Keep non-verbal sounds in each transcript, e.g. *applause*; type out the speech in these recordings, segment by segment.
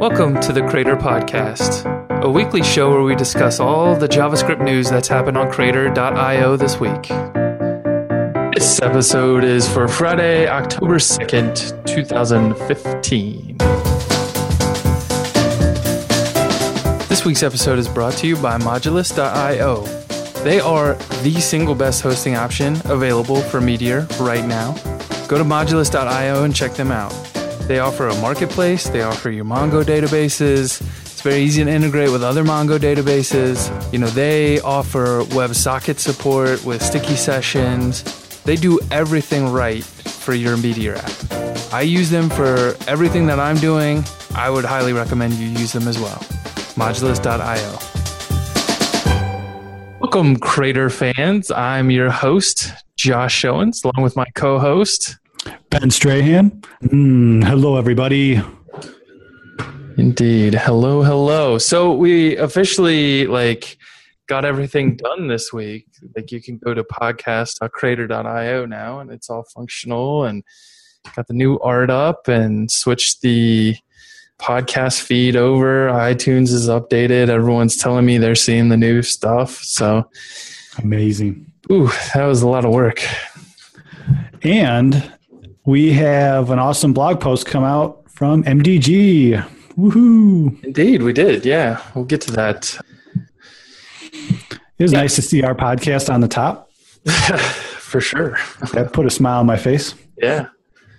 Welcome to the Crater Podcast, a weekly show where we discuss all the JavaScript news that's happened on Crater.io this week. This episode is for Friday, October 2nd, 2015. This week's episode is brought to you by Modulus.io. They are the single best hosting option available for Meteor right now. Go to modulus.io and check them out. They offer a marketplace, they offer you Mongo databases. It's very easy to integrate with other Mongo databases. You know, they offer WebSocket support with sticky sessions. They do everything right for your Meteor app. I use them for everything that I'm doing. I would highly recommend you use them as well. Modulus.io. Welcome, Crater fans. I'm your host, Josh Owens, along with my co host, Ben Strahan. Mm, hello, everybody. Indeed. Hello, hello. So we officially like got everything done this week. Like you can go to podcast.crater.io now and it's all functional and got the new art up and switched the podcast feed over. iTunes is updated. Everyone's telling me they're seeing the new stuff. So amazing. Ooh, that was a lot of work. And we have an awesome blog post come out from MDG. Woohoo! Indeed, we did. Yeah, we'll get to that. It was yeah. nice to see our podcast on the top. *laughs* For sure. That put a smile on my face. Yeah.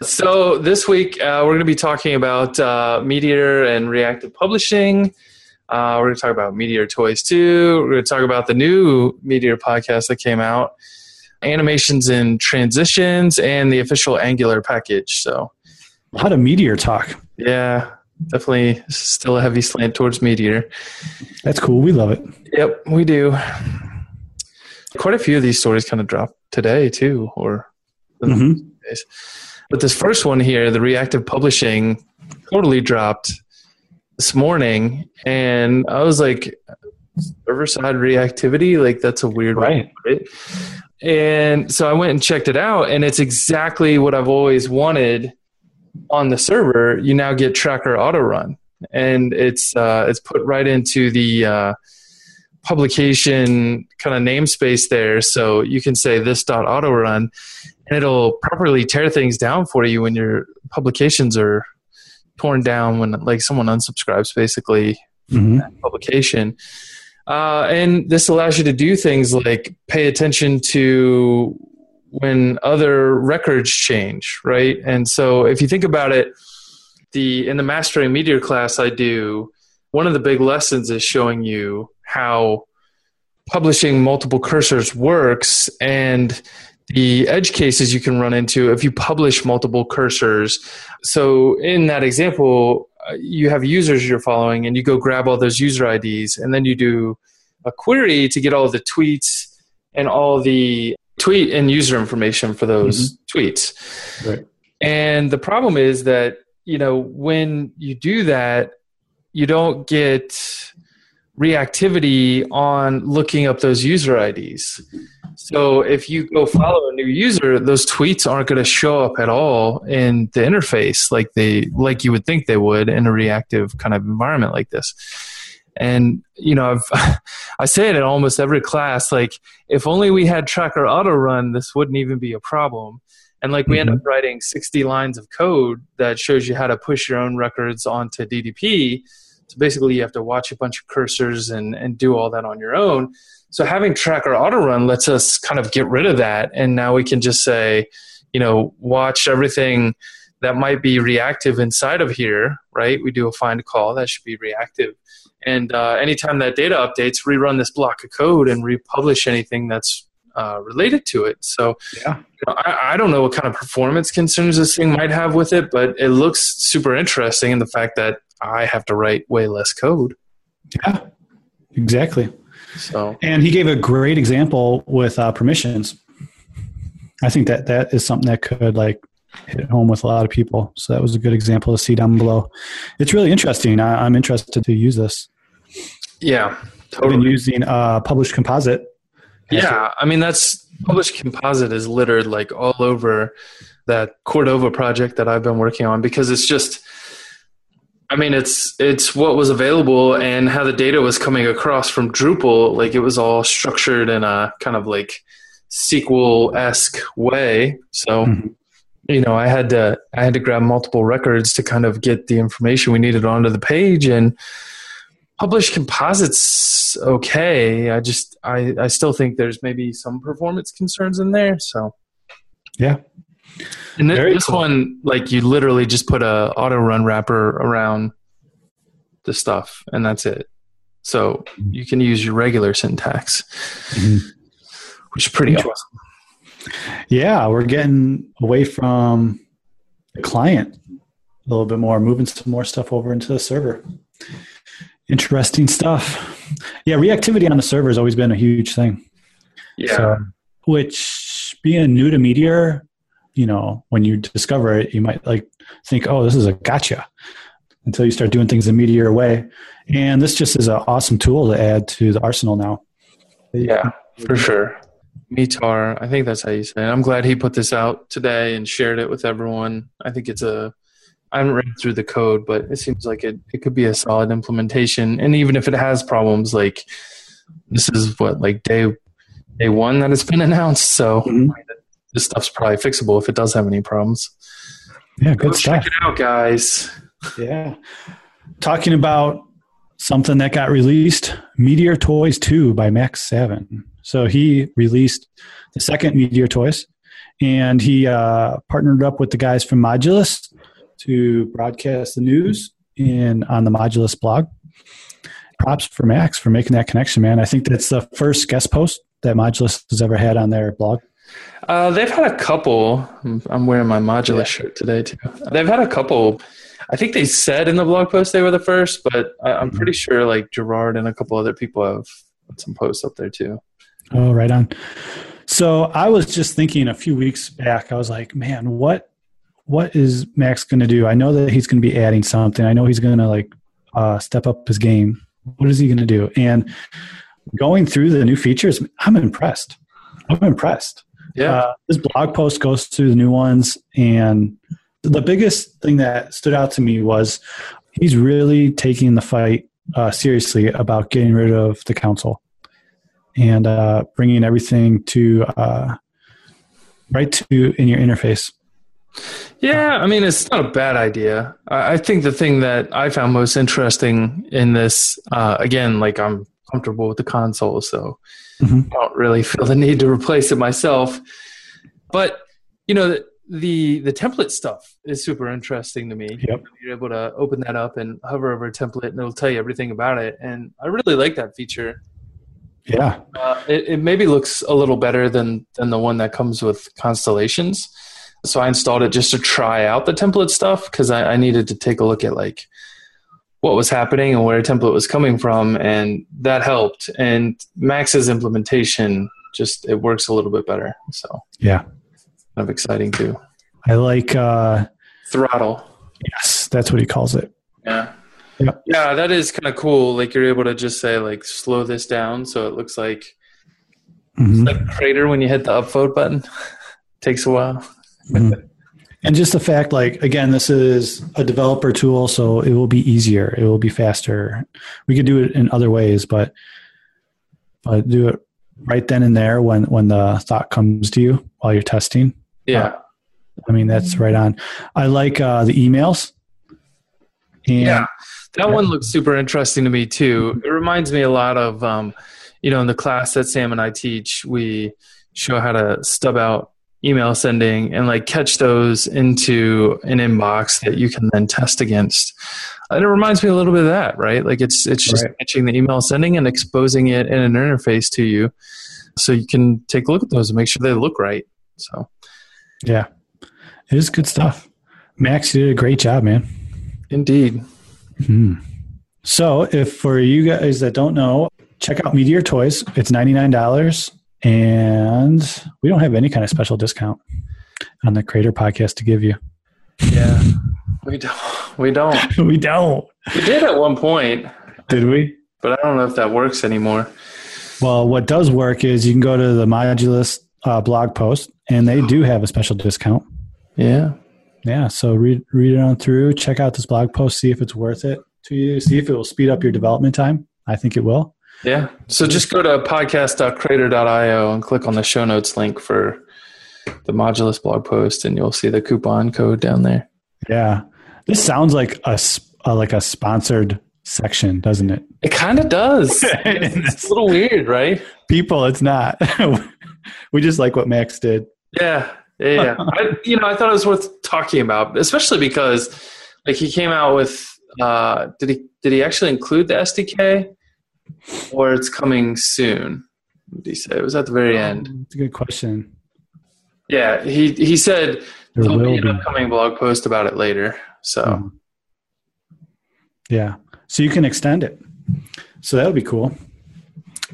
So this week uh, we're going to be talking about uh, Meteor and reactive publishing. Uh, we're going to talk about Meteor Toys too. We're going to talk about the new Meteor podcast that came out animations and transitions, and the official Angular package. So, a lot of Meteor talk. Yeah, definitely still a heavy slant towards Meteor. That's cool. We love it. Yep, we do. Quite a few of these stories kind of dropped today too, or mm-hmm. but this first one here, the reactive publishing, totally dropped this morning, and I was like, server side reactivity, like that's a weird right. And so I went and checked it out, and it's exactly what I've always wanted on the server. You now get tracker auto run, and it's uh, it's put right into the uh, publication kind of namespace there. So you can say this dot auto run, and it'll properly tear things down for you when your publications are torn down when like someone unsubscribes basically mm-hmm. publication. Uh, and this allows you to do things like pay attention to when other records change, right? And so if you think about it, the in the mastering meteor class I do, one of the big lessons is showing you how publishing multiple cursors works and the edge cases you can run into if you publish multiple cursors. So in that example, you have users you're following and you go grab all those user IDs and then you do a query to get all the tweets and all the tweet and user information for those mm-hmm. tweets. Right. And the problem is that, you know, when you do that, you don't get reactivity on looking up those user IDs. So if you go follow a new user, those tweets aren't going to show up at all in the interface like they like you would think they would in a reactive kind of environment like this. And you know, I've, *laughs* I say it in almost every class. Like, if only we had tracker auto run, this wouldn't even be a problem. And like, we mm-hmm. end up mm-hmm. writing 60 lines of code that shows you how to push your own records onto DDP. So basically, you have to watch a bunch of cursors and and do all that on your own. So having tracker auto run lets us kind of get rid of that, and now we can just say, you know, watch everything that might be reactive inside of here, right? We do a find call that should be reactive. And uh, anytime that data updates, rerun this block of code and republish anything that's uh, related to it. So yeah. You know, I, I, don't know what kind of performance concerns this thing might have with it, but it looks super interesting in the fact that I have to write way less code. Yeah, exactly. So, and he gave a great example with uh, permissions. I think that that is something that could like hit home with a lot of people. So that was a good example to see down below. It's really interesting. I, am interested to use this. Yeah, totally. I've been using uh, published composite. Yeah, I mean that's published composite is littered like all over that Cordova project that I've been working on because it's just I mean, it's it's what was available and how the data was coming across from Drupal. Like it was all structured in a kind of like SQL esque way. So, mm-hmm. you know, I had to I had to grab multiple records to kind of get the information we needed onto the page and publish composites. Okay, I just I I still think there's maybe some performance concerns in there. So, yeah, and then this cool. one, like you literally just put a auto run wrapper around the stuff, and that's it. So mm-hmm. you can use your regular syntax, mm-hmm. which is pretty awesome. Yeah, we're getting away from the client a little bit more, moving some more stuff over into the server. Interesting stuff. Yeah, reactivity on the server has always been a huge thing. Yeah. So, which being new to Meteor, you know, when you discover it, you might like think, oh, this is a gotcha until you start doing things the Meteor way. And this just is an awesome tool to add to the arsenal now. Yeah, for sure. Meteor, I think that's how you say it. I'm glad he put this out today and shared it with everyone. I think it's a, I haven't read through the code, but it seems like it, it could be a solid implementation. And even if it has problems, like this is what, like day, day one that it's been announced. So mm-hmm this stuff's probably fixable if it does have any problems. Yeah, good Go stuff. Check it out, guys. Yeah. Talking about something that got released, Meteor Toys 2 by Max Savin. So he released the second Meteor Toys, and he uh, partnered up with the guys from Modulus to broadcast the news in on the Modulus blog. Props for Max for making that connection, man. I think that's the first guest post that Modulus has ever had on their blog. Uh, they've had a couple. I'm wearing my Modulus yeah. shirt today too. They've had a couple. I think they said in the blog post they were the first, but I, am pretty mm-hmm. sure like Gerard and a couple other people have put some posts up there too. Oh, right on. So I was just thinking a few weeks back. I was like, man, what what is Max going to do? I know that he's going to be adding something. I know he's going to like uh, step up his game. What is he going to do? And going through the new features, I'm impressed. I'm impressed. Yeah. Uh, this blog post goes through the new ones. And the biggest thing that stood out to me was he's really taking the fight uh, seriously about getting rid of the console and uh, bringing everything to uh, right to in your interface. Yeah, I mean, it's not a bad idea. I think the thing that I found most interesting in this, uh, again, like I'm comfortable with the console, so mm-hmm. Don't really feel the need to replace it myself. But you know, the, the the template stuff is super interesting to me. Yep. You're able to open that up and hover over a template, and it'll tell you everything about it. And I really like that feature. Yeah, uh, it, it maybe looks a little better than than the one that comes with constellations. So I installed it just to try out the template stuff because I, I needed to take a look at like what was happening and where a template was coming from, and that helped. And Max's implementation just it works a little bit better. So yeah, kind of exciting too. I like uh, throttle. Yes, that's what he calls it. Yeah. Yeah. yeah, that is kind of cool. Like you're able to just say like slow this down so it looks like mm-hmm. like crater when you hit the upvote button. *laughs* Takes a while. Mm-hmm. And just the fact, like, again, this is a developer tool, so it will be easier. It will be faster. We could do it in other ways, but but do it right then and there when when the thought comes to you while you're testing. Yeah, uh, I mean that's right on. I like uh, the emails. And, yeah, that one looks super interesting to me too. It reminds me a lot of, um, you know, in the class that Sam and I teach, we show how to stub out email sending and like catch those into an inbox that you can then test against. And it reminds me a little bit of that, right? Like it's it's just right. catching the email sending and exposing it in an interface to you, so you can take a look at those and make sure they look right. So, yeah, it is good stuff. Max, you did a great job, man. Indeed. Hmm. So, if for you guys that don't know, check out Meteor Toys. It's ninety nine dollars and we don't have any kind of special discount on the Crater Podcast to give you. Yeah, *laughs* we don't. We don't. *laughs* we don't. We did at one point. Did we? But I don't know if that works anymore. Well, what does work is you can go to the Modulus uh, blog post, and they do have a special discount. Yeah. yeah, so read read it on through. Check out this blog post. See if it's worth it to you. See if it will speed up your development time. I think it will. Yeah. So just go to podcast.crater.io and click on the show notes link for the Modulus blog post, and you'll see the coupon code down there. Yeah, this sounds like a, a like a sponsored section, doesn't it? It kind of does. *laughs* it's a little weird, right? People, it's not. *laughs* we just like what Max did. Yeah, yeah. yeah. *laughs* I, you know, I thought it was worth talking about, especially because like he came out with. Uh, did he did he actually include the SDK, or it's coming soon? What did he say? It was at the very end. Um, it's a good question. Yeah, he he said there there'll be an be. upcoming blog post about it later. So, mm. yeah, so you can extend it. So that would be cool.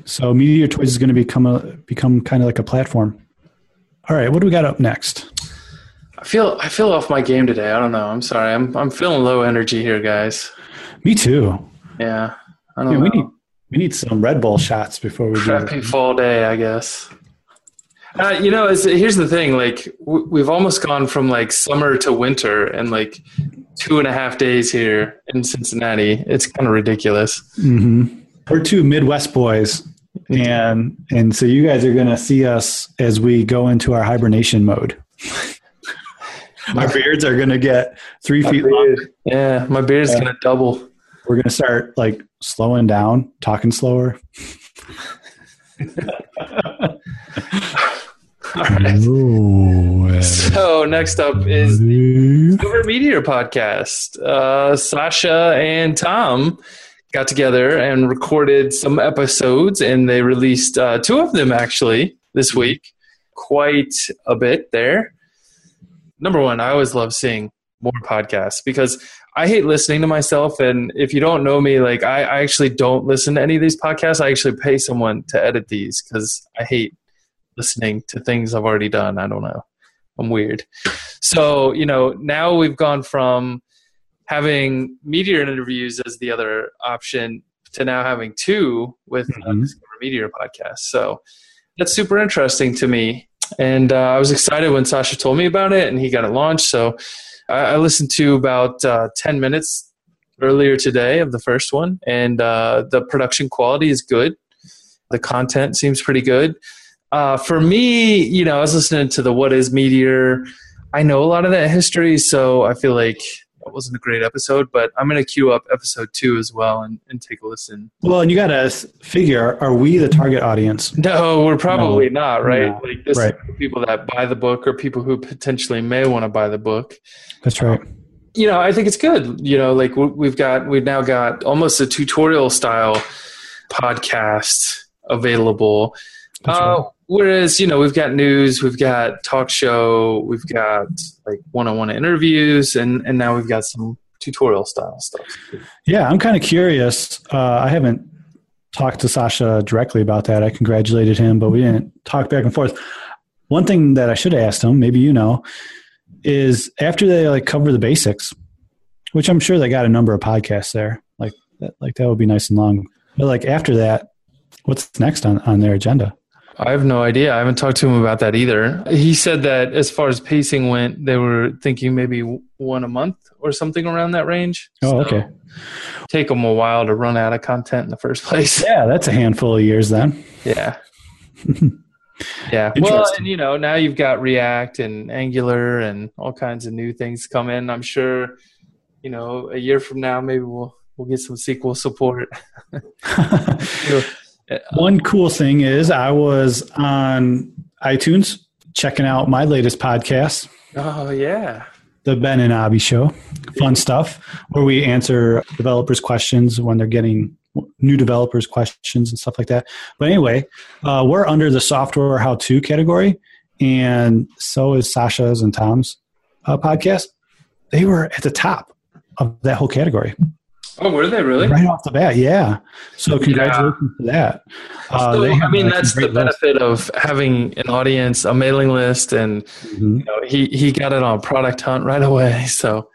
So Meteor Toys is going to become a become kind of like a platform. All right, what do we got up next? I feel I feel off my game today. I don't know. I'm sorry. I'm I'm feeling low energy here, guys. Me too. Yeah. I don't yeah, know. We need we need some Red Bull shots before we Crappy fall day, I guess. Uh, you know, here's the thing. Like, we've almost gone from like summer to winter, and like two and a half days here in Cincinnati. It's kind of ridiculous. Mm-hmm. We're two Midwest boys, and and so you guys are going to see us as we go into our hibernation mode. *laughs* my beards are going to get three my feet long. Yeah, my beard's yeah. going to double. We're going to start like slowing down, talking slower. Ooh, so next up is the Discover Meteor podcast. Uh, Sasha and Tom got together and recorded some episodes, and they released uh, two of them actually this week. Quite a bit there. Number one, I always love seeing more podcasts because I hate listening to myself. And if you don't know me, like I, I actually don't listen to any of these podcasts. I actually pay someone to edit these because I hate listening to things I've already done. I don't know. I'm weird. So, you know, now we've gone from having Meteor interviews as the other option to now having two with mm-hmm. Discover Meteor podcast. So that's super interesting to me. And uh, I was excited when Sasha told me about it and he got it launched. So I, listened to about uh, 10 minutes earlier today of the first one, and uh, the production quality is good. The content seems pretty good. Uh, for me, you know, I was listening to the What is Meteor. I know a lot of that history, so I feel like that wasn't a great episode, but I'm going to queue up episode two as well and, and take a listen. Well, and you got to figure, are we the target audience? No, we're probably no. not, right? No. Like this right. people that buy the book or people who potentially may want to buy the book. That's right. Um, you know, I think it's good. You know, like we've got, we've now got almost a tutorial style podcast available. Uh, whereas you know we've got news we've got talk show we've got like one-on-one interviews and and now we've got some tutorial style stuff. Yeah i'm kind of curious uh, i haven't talked to sasha directly about that. I congratulated him but we didn't talk back and forth. One thing that i should have asked him maybe you know is after they like cover the basics which i'm sure they got a number of podcasts there like that like that would be nice and long. But like after that what's next on on their agenda I have no idea. I haven't talked to him about that either. He said that as far as pacing went, they were thinking maybe one a month or something around that range. Oh, so okay. Take them a while to run out of content in the first *laughs* place. Yeah, that's a handful of years then. Yeah. *laughs* yeah. Well, and you know, now you've got React and Angular and all kinds of new things come in. I'm sure, you know, a year from now, maybe we'll we'll get some SQL support. *laughs* you know, one cool thing is I was on iTunes checking out my latest podcast. Oh yeah. The Ben and Abby show. Fun stuff where we answer developers questions when they're getting new developers questions and stuff like that. But anyway, uh, we're under the software how to category and so is Sasha's and Tom's uh, podcast. They were at the top of that whole category. Oh, were they really? Right off the bat, yeah. So congratulations yeah. to that. Uh, so, I mean, that's the benefit list. of having an audience, a mailing list, and mm-hmm. you know, he he got it on Product Hunt right away. *laughs* So,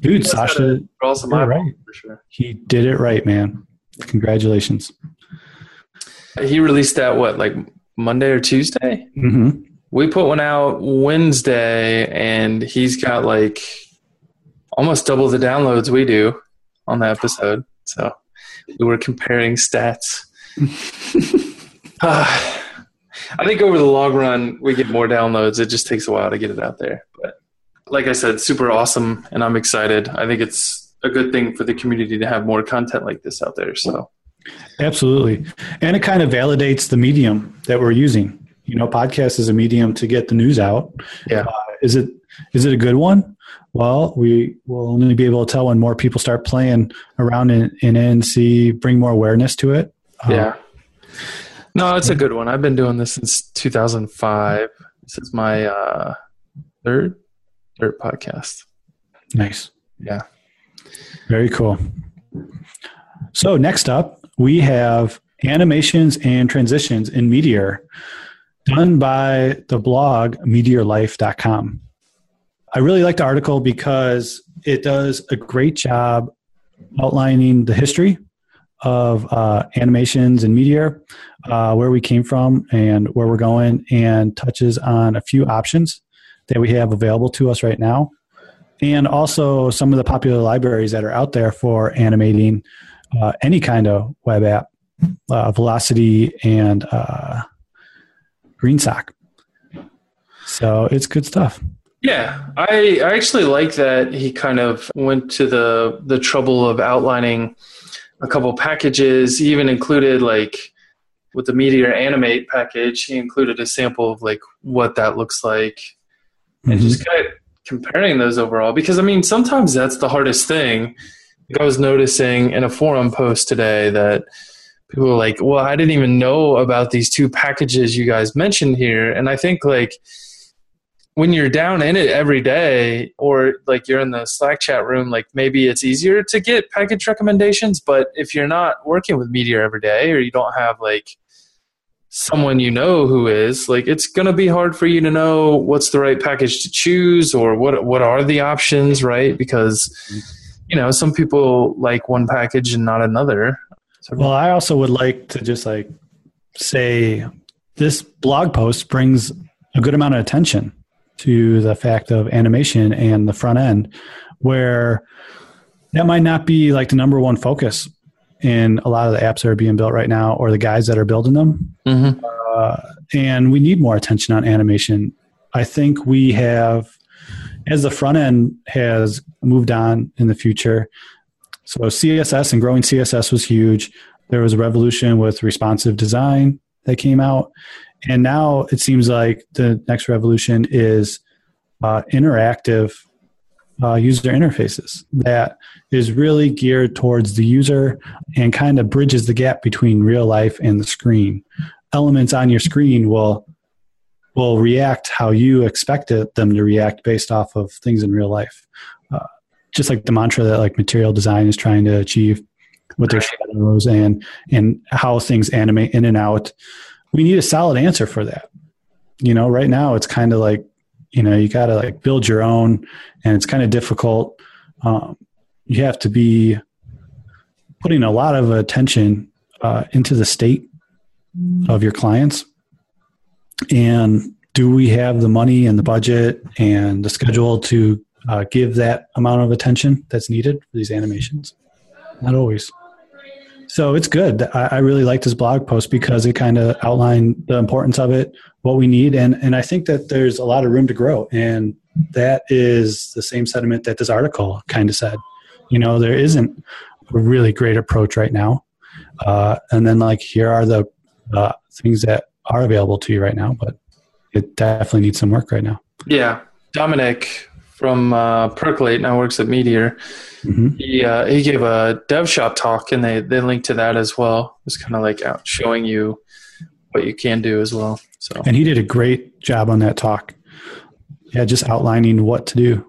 dude, Sasha, right. for sure. He did it right, man. Congratulations. He released that what, like Monday or Tuesday? Mm-hmm. we put one out Wednesday, and he's got like almost double the downloads we do on the episode. So we were comparing stats. uh, *laughs* I think over the long run, we get more downloads. It just takes a while to get it out there. But like I said, super awesome, and I'm excited. I think it's a good thing for the community to have more content like this out there. So, absolutely, and it kind of validates the medium that we're using. You know, podcast is a medium to get the news out. Yeah, uh, is it is it a good one? Well, we will only be able to tell when more people start playing around in, in ANC, bring more awareness to it. Yeah. No, it's a good one. I've been doing this since 2005. This is my uh, third third podcast. Nice. Yeah. Very cool. So next up, we have animations and transitions in Meteor, done by the blog meteorlife.com. I really like the article because it does a great job outlining the history of uh, animations and Meteor, uh, where we came from and where we're going, and touches on a few options that we have available to us right now, and also some of the popular libraries that are out there for animating uh, any kind of web app, uh, Velocity and uh, GreenSock. So it's good stuff. Yeah, I, I actually like that he kind of went to the the trouble of outlining a couple packages. He even included like with the Meteor Animate package, he included a sample of like what that looks like, mm-hmm. and just kind of comparing those overall. Because I mean, sometimes that's the hardest thing. Like I was noticing in a forum post today that people were like, "Well, I didn't even know about these two packages you guys mentioned here," and I think like when you're down in it every day or like you're in the slack chat room like maybe it's easier to get package recommendations but if you're not working with meteor every day or you don't have like someone you know who is like it's going to be hard for you to know what's the right package to choose or what what are the options right? Because you know some people like one package and not another. So, well i also would like to just like say this blog post brings a good amount of attention to the fact of animation and the front end, where that might not be like the number one focus in a lot of the apps that are being built right now or the guys that are building them. Mm-hmm. Uh, and we need more attention on animation. I think we have, as the front end has moved on in the future. So CSS and growing CSS was huge. There was a revolution with responsive design that came out. And now it seems like the next revolution is uh, interactive uh, user interfaces that is really geared towards the user and kind of bridges the gap between real life and the screen. Elements on your screen will will react how you expected them to react based off of things in real life. Uh, just like the mantra that like material design is trying to achieve with their shadows and and how things animate in and out we need a solid answer for that. You know, right now it's kind of like, you know, you got to like build your own, and it's kind of difficult. Um, you have to be putting a lot of attention uh, into the state of your clients. And do we have the money and the budget and the schedule to uh, give that amount of attention that's needed for these animations? Not always. So it's good. I, I really like this blog post because it kind of outlined the importance of it, what we need, and and I think that there's a lot of room to grow. And that is the same sentiment that this article kind of said. You know, there isn't a really great approach right now, uh, and then like here are the uh, things that are available to you right now, but it definitely needs some work right now. Yeah, Dominic from uh, Percolate now works at Meteor. Mm-hmm. He uh, he gave a dev shop talk, and they they linked to that as well. It's kind of like out showing you what you can do as well. So and he did a great job on that talk. Yeah, just outlining what to do.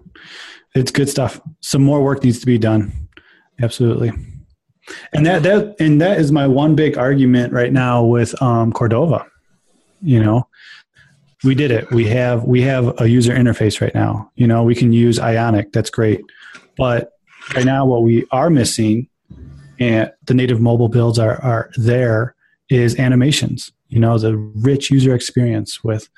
It's good stuff. Some more work needs to be done. Absolutely. And that that and that is my one big argument right now with um, Cordova. You know, we did it. We have we have a user interface right now. You know, we can use Ionic. That's great. But right now, what we are missing, and the native mobile builds are are there, is animations. you know, the rich user experience with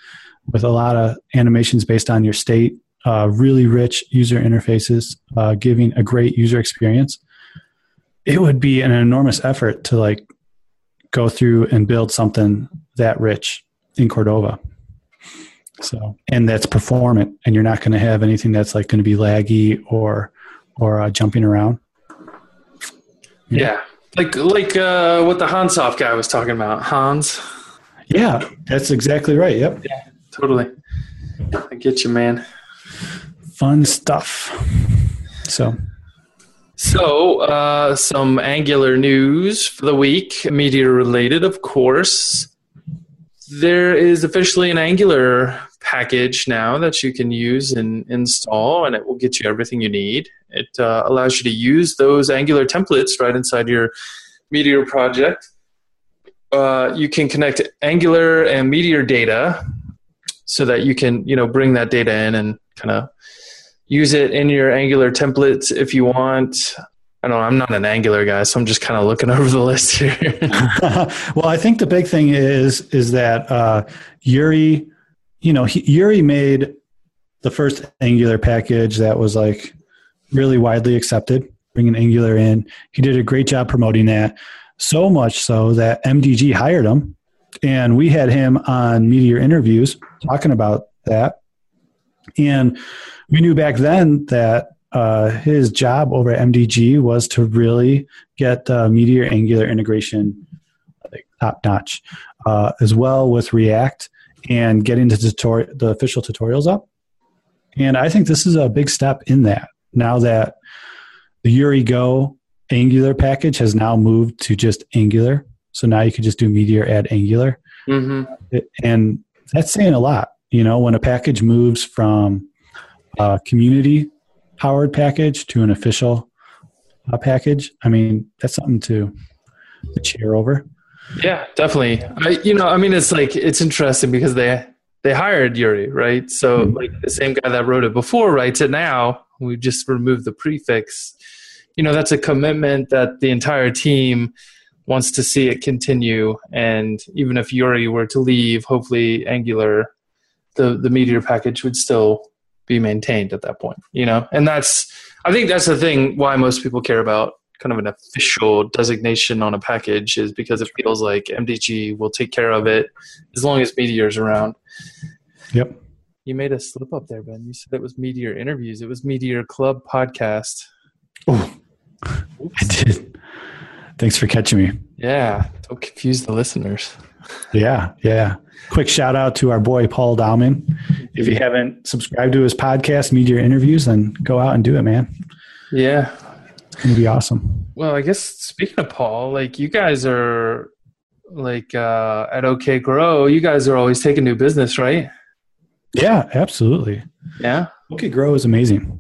with a lot of animations based on your state, uh, really rich user interfaces, uh, giving a great user experience. It would be an enormous effort to like go through and build something that rich in Cordova. So, and that's performant, and you're not going to have anything that's like going to be laggy or or uh, jumping around. Yeah, like like uh, what the Hansoft guy was talking about, Hans. Yeah, that's exactly right. Yep. Yeah, totally. I get you, man. Fun stuff. So. So, uh, some Angular news for the week, Meteor related, of course. There is officially an Angular package now that you can use and install, and it will get you everything you need. It uh, allows you to use those Angular templates right inside your Meteor project. Uh, you can connect Angular and Meteor data so that you can, you know, bring that data in and kind of use it in your Angular templates if you want. I don't know. I'm not an Angular guy, so I'm just kind of looking *laughs* over the list here. *laughs* well, I think the big thing is is that uh, Yuri, you know, he, Yuri made the first Angular package that was like really widely accepted, bringing Angular in. He did a great job promoting that, so much so that MDG hired him, and we had him on Meteor interviews talking about that. And we knew back then that uh, his job over at MDG was to really get uh, Meteor Angular integration like, top notch, uh, as well with React and getting the, tutorial, the official tutorials up. And I think this is a big step in that now that the Urigo Angular package has now moved to just Angular. So now you can just do Meteor add Angular. Mm-hmm. And that's saying a lot. You know, when a package moves from a community powered package to an official uh, package, I mean, that's something to, to cheer over. Yeah, definitely. I, you know, I mean, it's like, it's interesting because they, they hired Yuri, right? So, mm-hmm. like the same guy that wrote it before writes it now we just removed the prefix you know that's a commitment that the entire team wants to see it continue and even if yuri were to leave hopefully angular the the meteor package would still be maintained at that point you know and that's i think that's the thing why most people care about kind of an official designation on a package is because it feels like mdg will take care of it as long as meteor's around yep you made a slip up there, Ben. You said it was Meteor Interviews. It was Meteor Club Podcast. Oh, I did. Thanks for catching me. Yeah, don't confuse the listeners. Yeah, yeah. Quick shout out to our boy Paul Dowman. If you haven't subscribed to his podcast, Meteor Interviews, then go out and do it, man. Yeah, gonna be awesome. Well, I guess speaking of Paul, like you guys are like uh, at OK Grow, you guys are always taking new business, right? Yeah, absolutely. Yeah. OK Grow is amazing.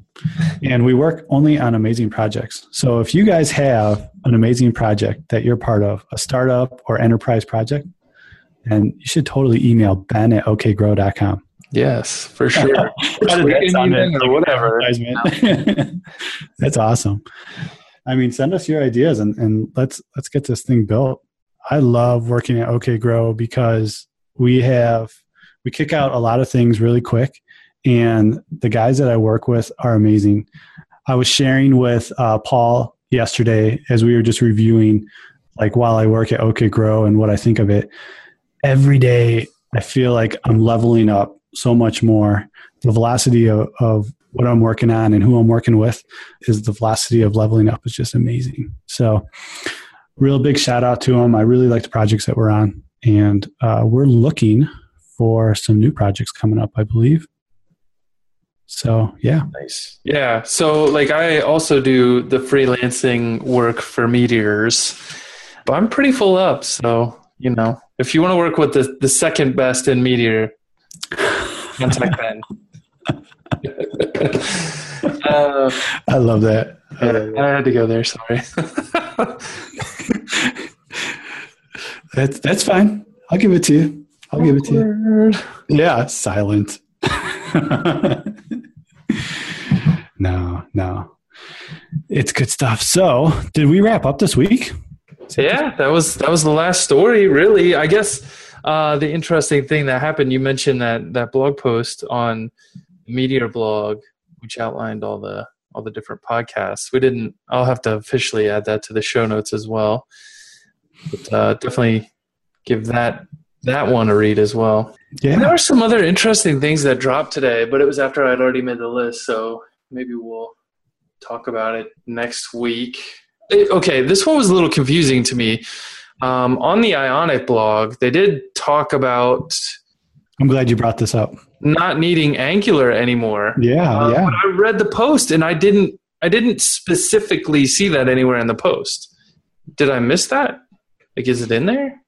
And we work only on amazing projects. So if you guys have an amazing project that you're part of, a startup or enterprise project, then you should totally email ben at okgrow.com. Yes, for *laughs* sure. or whatever. *laughs* That's awesome. I mean, send us your ideas and, and let's let's get this thing built. I love working at OK Grow because we have we kick out a lot of things really quick and the guys that i work with are amazing i was sharing with uh, paul yesterday as we were just reviewing like while i work at ok grow and what i think of it every day i feel like i'm leveling up so much more the velocity of, of what i'm working on and who i'm working with is the velocity of leveling up is just amazing so real big shout out to them i really like the projects that we're on and uh, we're looking for some new projects coming up, I believe. So yeah. Nice. Yeah. So like I also do the freelancing work for Meteors, but I'm pretty full up. So, you know, if you want to work with the, the second best in Meteor, contact Ben. uh, I love that. I, I had to go there. Sorry. *laughs* that's that's fine. I'll give it to you. I'll give it to you. Yeah, silent. *laughs* no, no. It's good stuff. So, did we wrap up this week? Yeah, that was that was the last story. Really, I guess uh, the interesting thing that happened, you mentioned that that blog post on Meteor blog, which outlined all the all the different podcasts. We didn't. I'll have to officially add that to the show notes as well. But uh, definitely give that that one a read as well. Yeah. There are some other interesting things that dropped today, but it was after I'd already made the list, so maybe we'll talk about it next week. It, okay, this one was a little confusing to me. Um, on the Ionic blog, they did talk about. I'm glad you brought this up. Not needing Angular anymore. Yeah, uh, yeah. I read the post and I didn't. I didn't specifically see that anywhere in the post. Did I miss that? Like, is it in there?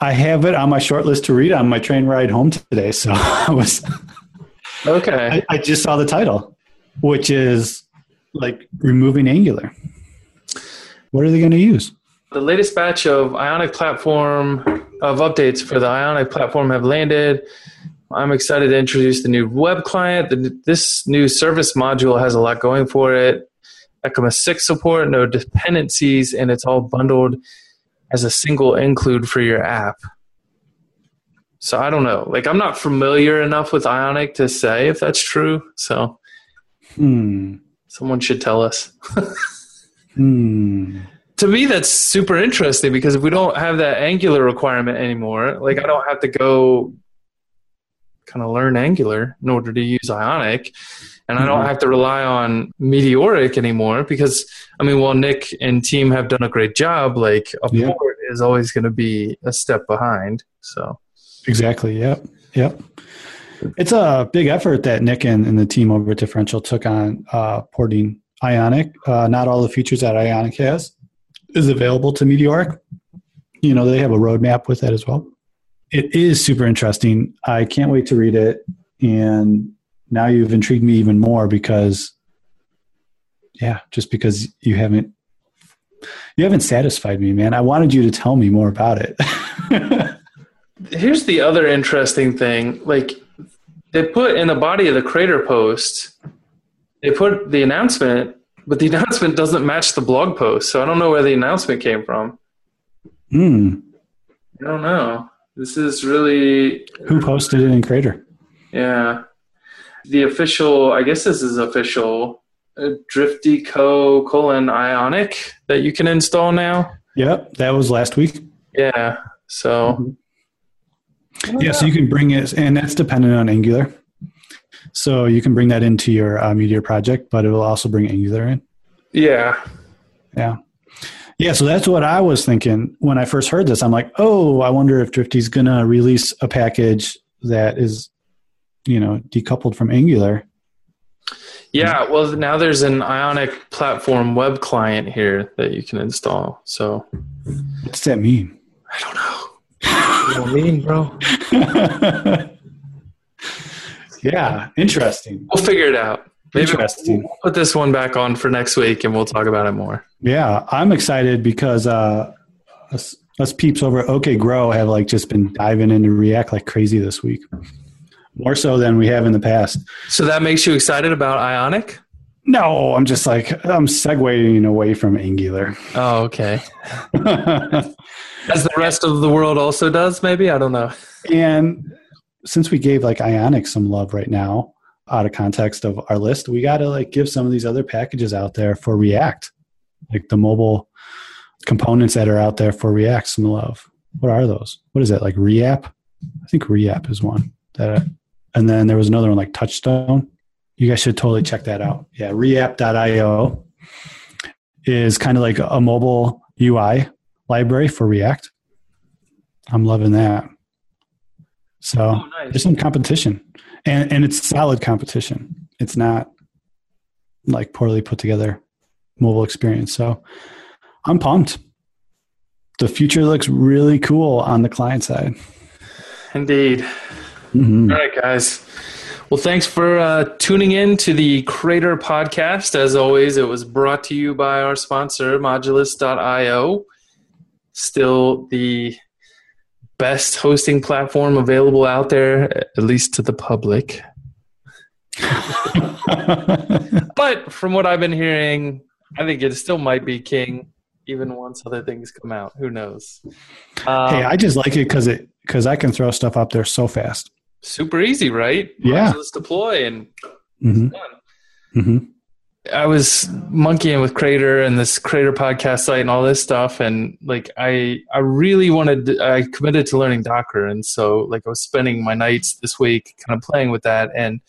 I have it on my short list to read on my train ride home today. So *laughs* I was okay. I, I just saw the title, which is like removing Angular. What are they going to use? The latest batch of Ionic platform of updates for the Ionic platform have landed. I'm excited to introduce the new web client. The, this new service module has a lot going for it. ECMA 6 support, no dependencies, and it's all bundled as a single include for your app. So I don't know. Like I'm not familiar enough with Ionic to say if that's true. So hmm. someone should tell us. *laughs* hmm. To me, that's super interesting because if we don't have that Angular requirement anymore, like I don't have to go kind of learn Angular in order to use Ionic and I don't mm-hmm. have to rely on Meteoric anymore because I mean, while Nick and team have done a great job, like a yeah. port is always going to be a step behind. So exactly, yep, yep. It's a big effort that Nick and, and the team over at Differential took on uh, porting Ionic. Uh, not all the features that Ionic has is available to Meteoric. You know, they have a roadmap with that as well. It is super interesting. I can't wait to read it. And now you've intrigued me even more because yeah just because you haven't you haven't satisfied me man i wanted you to tell me more about it *laughs* here's the other interesting thing like they put in the body of the crater post they put the announcement but the *laughs* announcement doesn't match the blog post so i don't know where the announcement came from hmm i don't know this is really who posted it in Crater. yeah the official, I guess this is official, uh, Drifty.co colon Ionic that you can install now. Yep, that was last week. Yeah, so. Mm-hmm. Yeah, so you can bring it, and that's dependent on Angular. So you can bring that into your uh, Meteor project, but it will also bring Angular in. Yeah. Yeah. Yeah, so that's what I was thinking when I first heard this. I'm like, oh, I wonder if Drifty's going to release a package that is you know decoupled from Angular. Yeah, well, now there's an Ionic platform web client here that you can install. So, what does that mean? I don't know. what do you mean, bro? *laughs* yeah, interesting. We'll figure it out. Maybe Interesting. We'll put this one back on for next week, and we'll talk about it more. Yeah, I'm excited because uh, us, us peeps over at OK Grow have like just been diving into React like crazy this week more so than we have in the past. So that makes you excited about Ionic? No, I'm just like I'm segueing away from Angular. Oh, okay. *laughs* As the rest of the world also does, maybe I don't know. And since we gave like Ionic some love right now, out of context of our list, we got to like give some of these other packages out there for React, like the mobile components that are out there for React some love. What are those? What is that like Reapp? I think Reapp is one that I, and then there was another one like Touchstone. You guys should totally check that out. Yeah, reapp.io is kind of like a mobile UI library for React. I'm loving that. So oh, nice. there's some competition, and and it's solid competition. It's not like poorly put together mobile experience. So I'm pumped. The future looks really cool on the client side. Indeed. Mm-hmm. All right, guys. Well, thanks for uh, tuning in to the Crater podcast. As always, it was brought to you by our sponsor, Modulus.io. Still the best hosting platform available out there, at least to the public. *laughs* but from what I've been hearing, I think it still might be king. even once other things come out. Who knows? Um, hey, I just like it because it because I can throw stuff up there so fast. Super easy, right? Yeah. Let's deploy and mm-hmm. Mm-hmm. I was monkeying with Crater and this Crater podcast site and all this stuff, and like I, I really wanted, I committed to learning Docker, and so like I was spending my nights this week kind of playing with that, and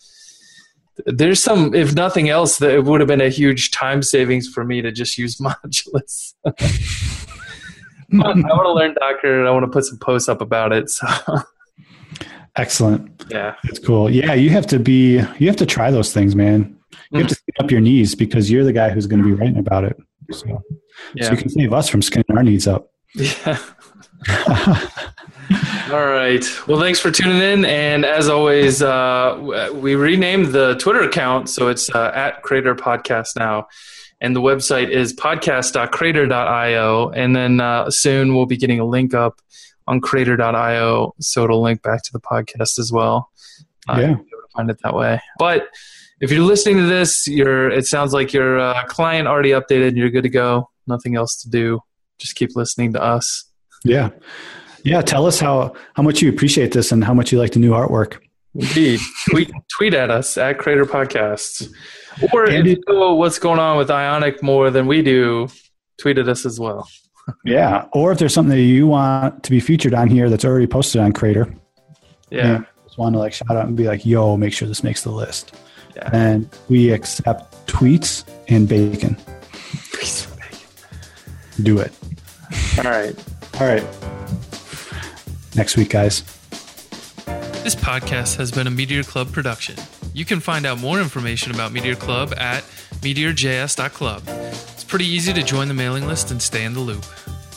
there's some, if nothing else, that it would have been a huge time savings for me to just use *laughs* modulus. I *laughs* want to learn Docker, and I want to put some posts up about it. So. Excellent. Yeah, it's cool. Yeah, you have to be, you have to try those things, man you have to skin up your knees because you're the guy who's going to be writing about it. So, yeah. so you can save us from skinning our knees up. Yeah. *laughs* All right. Well, thanks for tuning in. And as always, uh, we renamed the Twitter account. So it's uh, at Crater Podcast now. And the website is podcast.crater.io. And then uh, soon we'll be getting a link up on crater.io. So it'll link back to the podcast as well. Uh, yeah. Find it that way. But if you're listening to this, you're it sounds like your uh, client already updated and you're good to go. Nothing else to do. Just keep listening to us. Yeah. Yeah. Tell us how, how much you appreciate this and how much you like the new artwork. Indeed. tweet, tweet at us at Crater Podcasts. Or and if you know what's going on with Ionic more than we do, tweet at us as well. *laughs* yeah. Or if there's something that you want to be featured on here that's already posted on Crater. Yeah. Just want to like shout out and be like, yo, make sure this makes the list. Yeah. And we accept tweets and bacon. Tweets and bacon. Do it. All right. All right. Next week, guys. This podcast has been a Meteor Club production. You can find out more information about Meteor Club at meteorjs.club. It's pretty easy to join the mailing list and stay in the loop.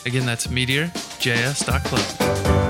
Again, that's meteorjs.club.